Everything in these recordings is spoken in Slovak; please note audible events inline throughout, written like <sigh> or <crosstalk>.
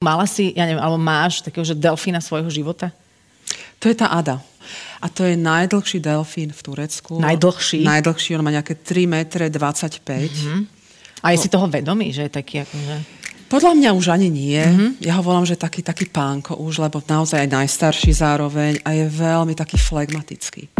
Mala si, ja neviem, alebo máš takého, že delfína svojho života? To je tá Ada. A to je najdlhší delfín v Turecku. Najdlhší? Najdlhší, on má nejaké 3 metre 25. Mm-hmm. A je no. si toho vedomý, že je taký akože... Podľa mňa už ani nie. Mm-hmm. Ja ho volám, že taký, taký pánko už, lebo naozaj aj najstarší zároveň a je veľmi taký flegmatický.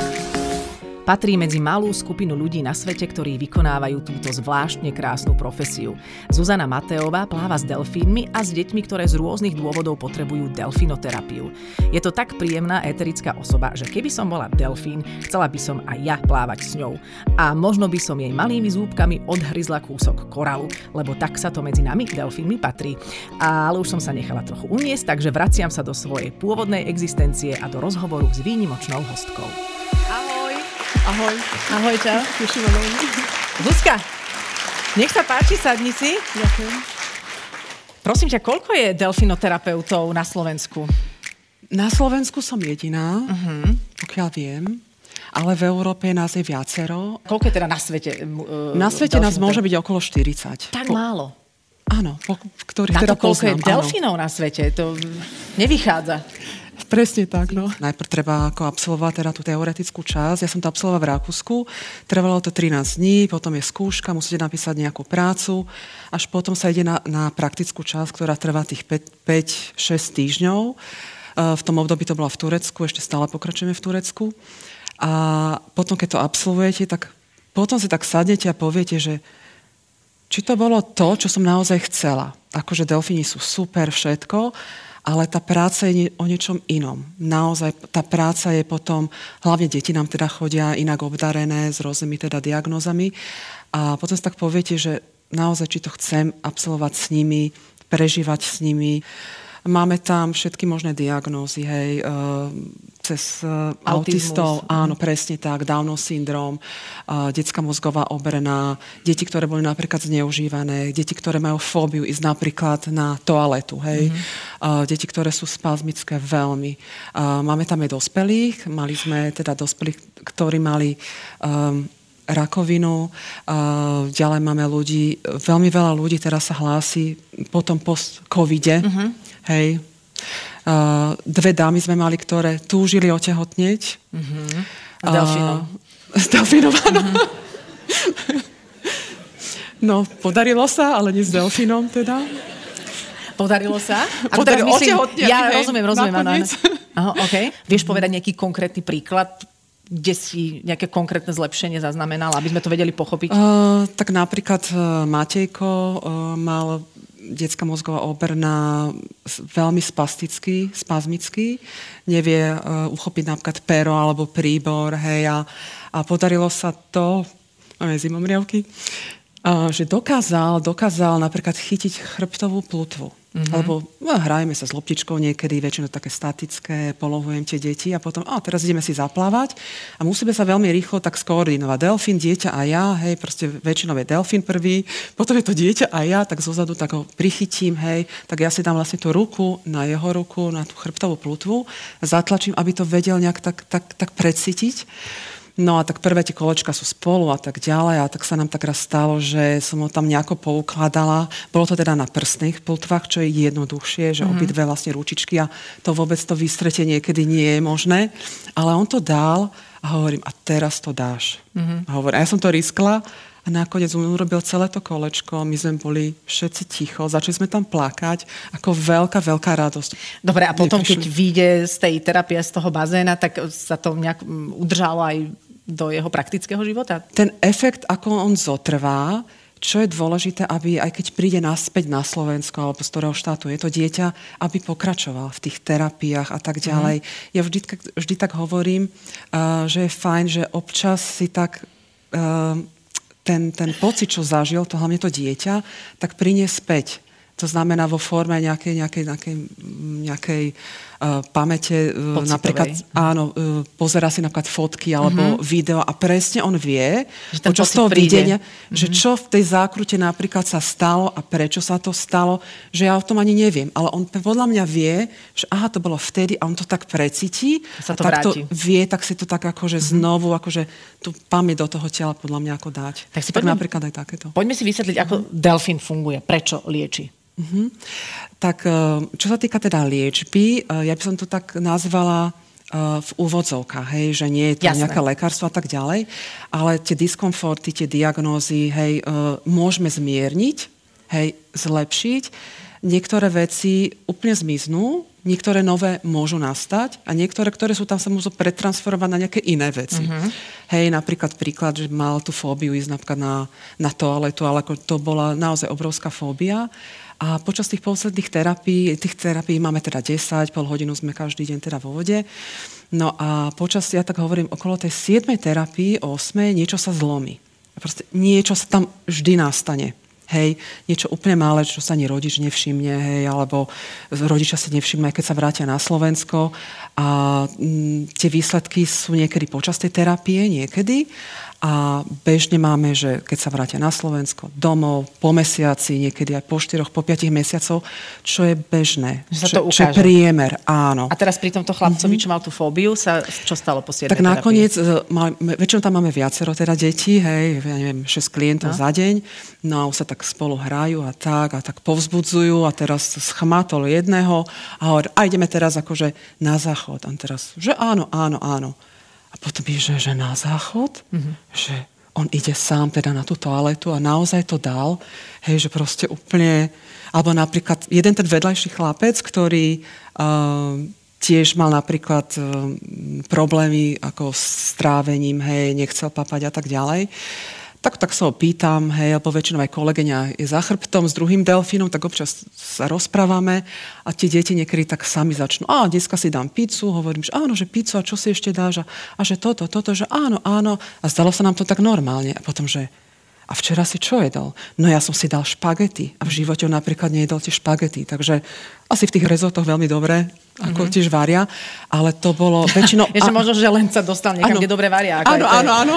Patrí medzi malú skupinu ľudí na svete, ktorí vykonávajú túto zvláštne krásnu profesiu. Zuzana Mateová pláva s delfínmi a s deťmi, ktoré z rôznych dôvodov potrebujú delfinoterapiu. Je to tak príjemná eterická osoba, že keby som bola delfín, chcela by som aj ja plávať s ňou. A možno by som jej malými zúbkami odhryzla kúsok koralu, lebo tak sa to medzi nami delfínmi patrí. Ale už som sa nechala trochu uniesť, takže vraciam sa do svojej pôvodnej existencie a do rozhovoru s výnimočnou hostkou. Ahoj. Ahoj, čau. Teším veľmi. Zuzka, nech sa páči, sadni si. Ďakujem. Prosím ťa, koľko je delfinoterapeutov na Slovensku? Na Slovensku som jediná, uh-huh. pokiaľ viem. Ale v Európe nás je viacero. Koľko je teda na svete? Uh, na svete nás môže byť okolo 40. Tak po... málo. Áno, po, ktorých na teda to, koľko poznám, je delfinov na svete, to nevychádza. Presne tak, no. Najprv treba ako absolvovať teda tú teoretickú časť. Ja som to absolvovala v Rakúsku. Trvalo to 13 dní, potom je skúška, musíte napísať nejakú prácu. Až potom sa ide na, na praktickú časť, ktorá trvá tých 5-6 týždňov. E, v tom období to bola v Turecku, ešte stále pokračujeme v Turecku. A potom, keď to absolvujete, tak potom si tak sadnete a poviete, že či to bolo to, čo som naozaj chcela. Akože delfíni sú super, všetko, ale tá práca je o niečom inom. Naozaj tá práca je potom, hlavne deti nám teda chodia inak obdarené s rôznymi teda diagnózami a potom si tak poviete, že naozaj, či to chcem absolvovať s nimi, prežívať s nimi. Máme tam všetky možné diagnózy, hej, eh, cez uh, autistov, áno, presne tak, Downov syndrom, uh, detská mozgová obrna, deti, ktoré boli napríklad zneužívané, deti, ktoré majú fóbiu ísť napríklad na toaletu, hej, mm-hmm. deti, ktoré sú spazmické veľmi. Máme tam aj dospelých, mali sme teda dospelých, ktorí mali um, rakovinu, ďalej máme ľudí, veľmi veľa ľudí teraz sa hlási potom post-covide, mm-hmm. Hej, Uh, dve dámy sme mali, ktoré túžili otehotnieť. Mm-hmm. S delfínom. Uh, s delfínom, áno. Mm-hmm. no, podarilo sa, ale nie s delfínom teda. Podarilo sa? A Podarilo, myslím, ja hej, rozumiem, rozumiem. Áno, Aha, okay. Vieš povedať nejaký konkrétny príklad, kde si nejaké konkrétne zlepšenie zaznamenala, aby sme to vedeli pochopiť? Uh, tak napríklad uh, Matejko uh, mal detská mozgová obrna veľmi spastický, spazmický, nevie uh, uchopiť napríklad pero alebo príbor, hej, a, a podarilo sa to, máme zimomriavky, že dokázal, dokázal napríklad chytiť chrbtovú plutvu. Mm-hmm. Lebo no, hrajeme sa s loptičkou niekedy, väčšinou také statické, polohujem tie deti a potom, a teraz ideme si zaplávať a musíme sa veľmi rýchlo tak skoordinovať. Delfín, dieťa a ja, hej, proste väčšinou je delfín prvý, potom je to dieťa a ja, tak zozadu tak ho prichytím, hej, tak ja si dám vlastne tú ruku na jeho ruku, na tú chrbtovú plutvu, zatlačím, aby to vedel nejak tak, tak, tak precítiť. No a tak prvé tie kolečka sú spolu a tak ďalej a tak sa nám tak raz stalo, že som ho tam nejako poukladala. Bolo to teda na prstných plutvách, čo je jednoduchšie, že mm-hmm. obidve vlastne ručičky a to vôbec to vystretie niekedy nie je možné. Ale on to dal a hovorím, a teraz to dáš. Mm-hmm. A hovorím, a ja som to riskla a nakoniec on urobil celé to kolečko, my sme boli všetci ticho, začali sme tam plakať, ako veľká, veľká radosť. Dobre, a potom, keď vyjde z tej terapie, z toho bazéna, tak sa to nejak mm, udržalo aj do jeho praktického života? Ten efekt, ako on zotrvá, čo je dôležité, aby aj keď príde naspäť na Slovensko alebo z ktorého štátu je to dieťa, aby pokračoval v tých terapiách a tak ďalej. Mm. Ja vždy, vždy tak hovorím, uh, že je fajn, že občas si tak uh, ten, ten pocit, čo zažil, to hlavne to dieťa, tak prinie späť To znamená vo forme nejakej, nejakej, nejakej, nejakej uh, pamäte, uh, napríklad, áno, uh, pozera si napríklad fotky alebo uh-huh. video a presne on vie, že počas toho videnia, uh-huh. že čo v tej zákrute napríklad sa stalo a prečo sa to stalo, že ja o tom ani neviem. Ale on podľa mňa vie, že aha, to bolo vtedy a on to tak precíti sa to a tak vráti. to vie, tak si to tak akože uh-huh. znovu, akože tú pamäť do toho tela podľa mňa ako dať. Tak si tak poďme, napríklad aj takéto. Poďme si vysvetliť, ako uh-huh. delfín funguje, prečo lieči. Uh-huh. Tak eh, čo sa týka teda liečby, eh, ja by som to tak nazvala eh, v úvodzovkách, hej, že nie je to Jasné. nejaké lekárstvo a tak ďalej, ale tie diskomforty, tie diagnózy, hej, môžeme zmierniť, hej, zlepšiť. Niektoré veci úplne zmiznú, niektoré nové môžu nastať a niektoré, ktoré sú tam, sa môžu pretransformovať na nejaké iné veci. Uh-huh. Hej, napríklad príklad, že mal tú fóbiu ísť napríklad na, na toaletu, ale to bola naozaj obrovská fóbia a počas tých posledných terapií, tých terapií máme teda 10, pol hodinu sme každý deň teda vo vode. No a počas, ja tak hovorím, okolo tej 7. terapii, 8. niečo sa zlomí. Proste niečo sa tam vždy nastane. Hej, niečo úplne malé, čo sa ani rodič nevšimne, hej, alebo rodičia si nevšimne, keď sa vrátia na Slovensko. A m, mm, tie výsledky sú niekedy počas tej terapie, niekedy. A bežne máme, že keď sa vrátia na Slovensko, domov, po mesiaci, niekedy aj po 4, po 5 mesiacov, čo je bežné. Že sa to čo, čo je priemer, áno. A teraz pri tomto chlapcovi, mm-hmm. čo mal tú fóbiu, sa čo stalo po 7 Tak nakoniec, e, mal, väčšinou tam máme viacero teda detí, hej, ja neviem, 6 klientov no. za deň, no a už sa tak spolu hrajú a tak, a tak povzbudzujú a teraz schmatol jedného a hovorí, a ideme teraz akože na záchod. A teraz, že áno, áno, áno. A potom je, že, že na záchod, mm-hmm. že on ide sám teda na tú toaletu a naozaj to dal, hej, že proste úplne, alebo napríklad jeden ten vedľajší chlapec, ktorý uh, tiež mal napríklad uh, problémy ako s trávením, hej, nechcel papať a tak ďalej, tak, tak sa ho pýtam, hej, alebo väčšinou aj kolegyňa je za chrbtom s druhým delfínom, tak občas sa rozprávame a tie deti niekedy tak sami začnú. A dneska si dám pizzu, hovorím, že áno, že pizzu a čo si ešte dáš a, a že toto, toto, že áno, áno. A zdalo sa nám to tak normálne. A potom, že a včera si čo jedol? No ja som si dal špagety a v živote napríklad nejedol tie špagety. Takže asi v tých rezortoch veľmi dobre ako mm-hmm. tiež varia, ale to bolo <laughs> väčšinou... Je, že možno, že len sa dostal niekam, ano, kde dobre varia. Áno, áno, áno.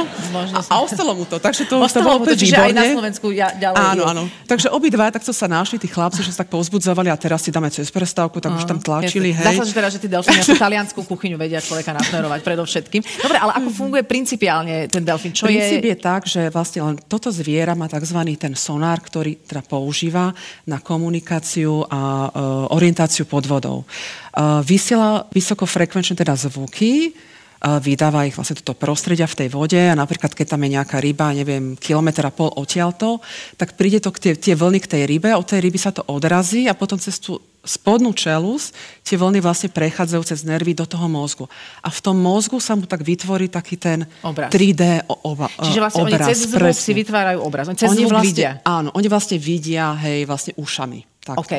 A ostalo mu to, takže to, to bolo to, čiže aj na Slovensku ja, ďalej. Áno, áno. Takže obidva takto sa našli, tí chlapci, že sa tak povzbudzovali a teraz si dáme cez prestávku, tak uh, už tam tlačili, hej. Zdá sa, že teda, že tí delfíni ako <laughs> taliansku kuchyňu vedia človeka nasmerovať predovšetkým. Dobre, ale ako funguje principiálne ten delfín? Čo Princíp je... je tak, že vlastne len toto zviera má tzv. ten sonár, ktorý teda používa na komunikáciu a uh, orientáciu pod vodou. Uh, vysiela vysokofrekvenčné teda zvuky, vydáva ich vlastne toto prostredia v tej vode a napríklad keď tam je nejaká ryba, neviem, kilometra pol odtiaľto, tak príde to k tie, tie vlny k tej rybe, od tej ryby sa to odrazí a potom cez tú spodnú čelus tie vlny vlastne prechádzajú cez nervy do toho mozgu. A v tom mozgu sa mu tak vytvorí taký ten obraz. 3D oba, Čiže vlastne obraz. oni cez zvuk presne. si vytvárajú obraz. Oni cez oni zvuk vlastne, vidia. Áno, oni vlastne vidia, hej, vlastne ušami. Tak. OK,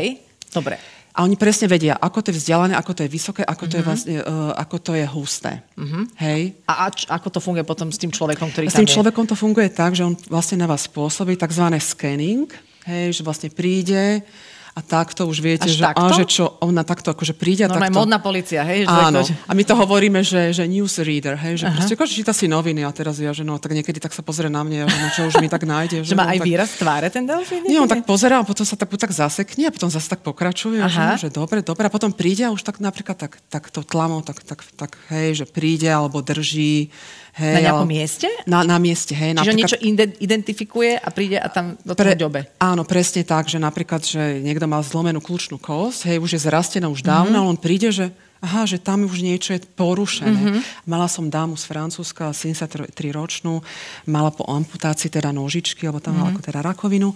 dobre. A oni presne vedia, ako to je vzdialené, ako to je vysoké, ako to, mm-hmm. je, mhm. vlastne, uh, ako to je husté. Mm-hmm. Hej? A, a č- ako to funguje potom s tým človekom, ktorý S tým človekom to funguje tak, že on vlastne na vás spôsobí tzv. scanning, hej, že vlastne príde, a takto už viete, Až že, takto? A, že čo, ona takto akože príde a Normálne takto... modná policia, hej? Že Áno. To, a my to hovoríme, že, že newsreader, hej? Že Aha. proste akože číta si noviny a teraz ja, že no, tak niekedy tak sa pozrie na mňa, že no, čo už mi tak nájde. <laughs> že, že má no, aj tak, výraz tváre ten delfín? Nie, on tak pozerá a potom sa tak, tak zasekne a potom zase tak pokračuje, že, no, že dobre, dobre. A potom príde a už tak napríklad tak, tak to tlamou, tak, tak, tak, hej, že príde alebo drží Hej, na nejakom ale, mieste? Na, na mieste, hej. Čiže napríklad, niečo identifikuje a príde a tam do toho pre, ďobe. Áno, presne tak, že napríklad, že niekto mal zlomenú kľúčnú kosť, hej, už je zrastená už dávno, mm-hmm. on príde, že aha, že tam už niečo je porušené. Mm-hmm. Mala som dámu z Francúzska, 73-ročnú, mala po amputácii teda nožičky, alebo tam mm-hmm. mala mhm. ako teda rakovinu.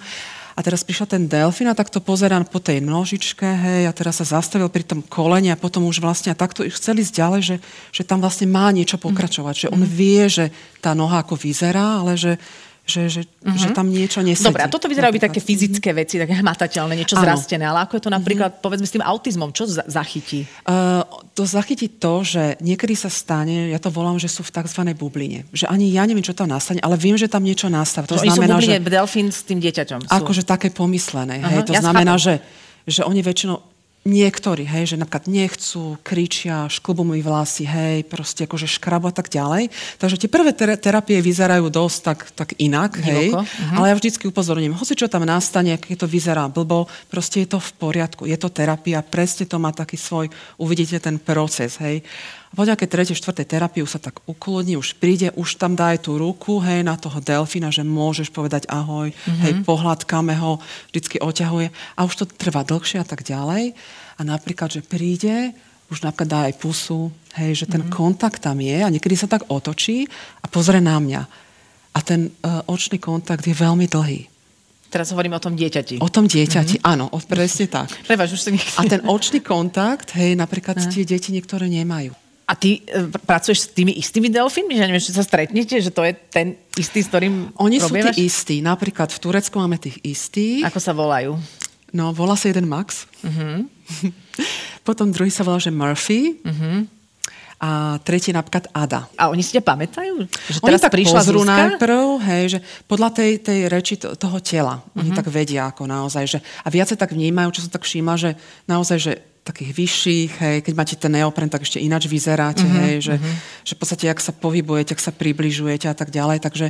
A teraz prišiel ten delfín a takto pozerám po tej nožičke, hej, a teraz sa zastavil pri tom kolene a potom už vlastne a takto chceli ísť ďalej, že, že tam vlastne má niečo pokračovať, mm. že on vie, že tá noha ako vyzerá, ale že, že, že, uh-huh. že tam niečo nesedí. Dobre, a toto vyzerajú byť také fyzické veci, také hmatateľné, niečo ano. zrastené, ale ako je to napríklad, uh-huh. povedzme, s tým autizmom, čo zachytí? Uh, to zachytí to, že niekedy sa stane, ja to volám, že sú v tzv. bubline. Že ani ja neviem, čo tam nastane, ale viem, že tam niečo nastáva. To, to znamená, sú bubline, že... delfín s tým dieťaťom. Sú... Akože také pomyslené. Uh-huh, hej, to ja znamená, že že oni väčšinou niektorí, hej, že napríklad nechcú, kričia, šklubu mi vlasy, hej, proste akože škrabu a tak ďalej. Takže tie prvé ter- terapie vyzerajú dosť tak, tak inak, hej, uh-huh. ale ja vždycky upozorním, hoci čo tam nastane, keď to vyzerá blbo, proste je to v poriadku, je to terapia, presne to má taký svoj, uvidíte ten proces, hej. A po nejakej tretej, štvrtej terapii už sa tak ukludní, už príde, už tam dá aj tú ruku, hej, na toho delfína, že môžeš povedať ahoj, mm-hmm. hej, pohľadkáme ho, vždycky oťahuje a už to trvá dlhšie a tak ďalej. A napríklad, že príde, už napríklad dá aj pusu, hej, že ten mm-hmm. kontakt tam je a niekedy sa tak otočí a pozrie na mňa. A ten uh, očný kontakt je veľmi dlhý. Teraz hovorím o tom dieťati. O tom dieťati, mm-hmm. áno, presne tak. <laughs> Prevaž, už A ten očný kontakt, hej, napríklad tie deti niektoré nemajú. A ty e, pracuješ s tými istými delfínmi? Že neviem, či sa stretnete, že to je ten istý, s ktorým Oni robievaš? sú tí istí. Napríklad v Turecku máme tých istých. Ako sa volajú? No, volá sa jeden Max. Uh-huh. <laughs> Potom druhý sa volá, že Murphy. Uh-huh. A tretí napríklad Ada. A oni si ťa pamätajú? Že teraz oni tak prišla pozrú Zuzka? najprv, hej, že podľa tej, tej reči toho tela. Uh-huh. Oni tak vedia ako naozaj. Že, a viacej tak vnímajú, čo som tak všíma, že naozaj, že takých vyšších, hej, keď máte ten neopren, tak ešte ináč vyzeráte, mm-hmm, hej, že, mm-hmm. že v podstate, ak sa pohybujete, ak sa približujete a tak ďalej, takže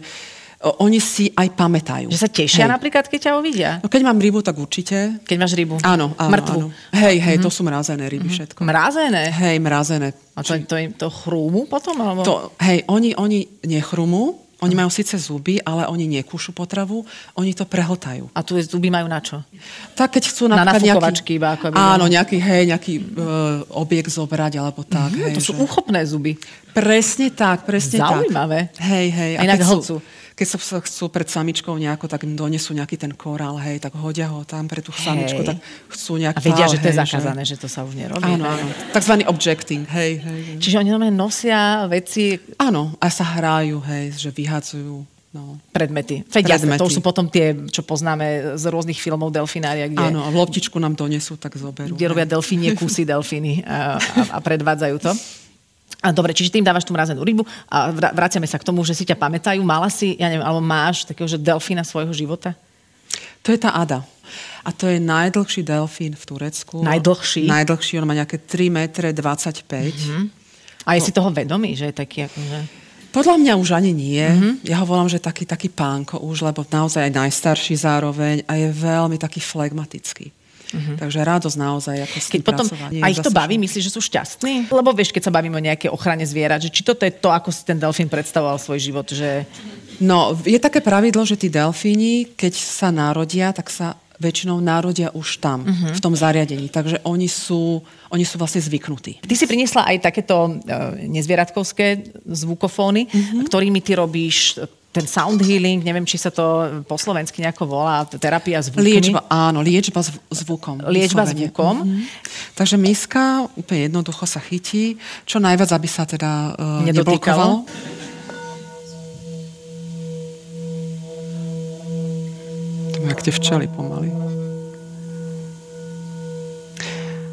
oni si aj pamätajú. Že sa tešia hej. napríklad, keď ťa uvidia? No keď mám rybu, tak určite. Keď máš rybu? Áno, áno. Mŕtvu? Áno. Hej, hej, mm-hmm. to sú mrazené ryby mm-hmm. všetko. Mrazené? Hej, mrazené. A to, to, to chrúmu potom? Alebo? To, hej, oni, oni nechrúmu, oni majú síce zuby, ale oni nekúšu potravu, oni to prehltajú. A tu je zuby majú na čo? Tak keď chcú na nejaký, iba ako Áno, nejaký, hej, nejaký uh, objekt zobrať, alebo tak. Mm, hej, to že... sú uchopné zuby. Presne tak, presne Zaujímavé. tak. Hej, hej. A inak hlcu. Keď sa chcú pred samičkou nejako, tak donesú nejaký ten korál, hej, tak hodia ho tam pre tú samičku, tak chcú nejak... A vedia, že to je zakázané, že... že to sa už nerobí. Áno, áno. Takzvaný objecting, hej, hej, hej. Čiže oni nosia veci... Áno, a sa hrajú, hej, že vyhadzujú No. Predmety. Veď Predmety. to sú potom tie, čo poznáme z rôznych filmov delfinária, kde... Áno, a loptičku nám donesú, tak zoberú. Kde robia delfínie kusy delfíny a, a, a predvádzajú to. A dobre, čiže tým dávaš tú mrazenú rybu a vraciame sa k tomu, že si ťa pamätajú. Mala si, ja neviem, alebo máš takého, že delfína svojho života? To je tá Ada. A to je najdlhší delfín v Turecku. Najdlhší? Najdlhší, on má nejaké 3 metre 25. Mm-hmm. A je no. si toho vedomý, že je taký akože... Podľa mňa už ani nie. Mm-hmm. Ja ho volám, že taký, taký pánko už, lebo naozaj aj najstarší zároveň a je veľmi taký flegmatický. Mm-hmm. Takže radosť naozaj, ako s Keď potom a ich to baví, myslíš, že sú šťastní? Lebo vieš, keď sa bavíme o nejakej ochrane zvierat, že či toto je to, ako si ten delfín predstavoval svoj život, že... No, je také pravidlo, že tí delfíni, keď sa narodia, tak sa väčšinou narodia už tam, uh-huh. v tom zariadení. Takže oni sú, oni sú vlastne zvyknutí. Ty si priniesla aj takéto uh, nezvieratkovské zvukofóny, uh-huh. ktorými ty robíš ten sound healing, neviem, či sa to po slovensky nejako volá, terapia zvukmi. Liečba, áno, liečba zv- zvukom. Liečba vyslovene. zvukom. Mm-hmm. Takže miska úplne jednoducho sa chytí, čo najviac, aby sa teda uh, neblokovalo. To jak tie včely pomaly.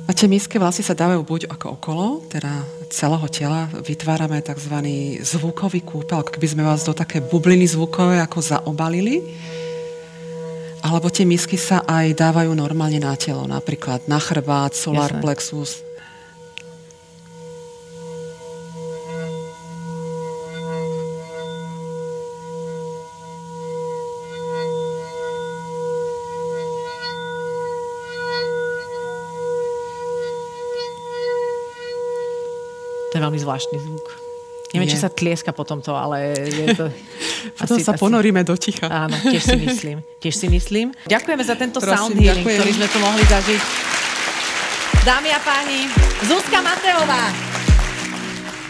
A tie misky vlastne sa dávajú buď ako okolo, teda celého tela, vytvárame tzv. zvukový kúpel, keby sme vás do také bubliny zvukové ako zaobalili. Alebo tie misky sa aj dávajú normálne na telo, napríklad na chrbát, solar Jasne. plexus, To je veľmi zvláštny zvuk. Neviem, je. či sa tlieska potom to, ale je to... <laughs> potom asi, sa ponoríme do ticha. Áno, tiež si myslím. Tiež si myslím. Ďakujeme za tento Prosím, sound healing, ďakujem. ktorý sme tu mohli zažiť. Dámy a páni, Zuzka Mateová.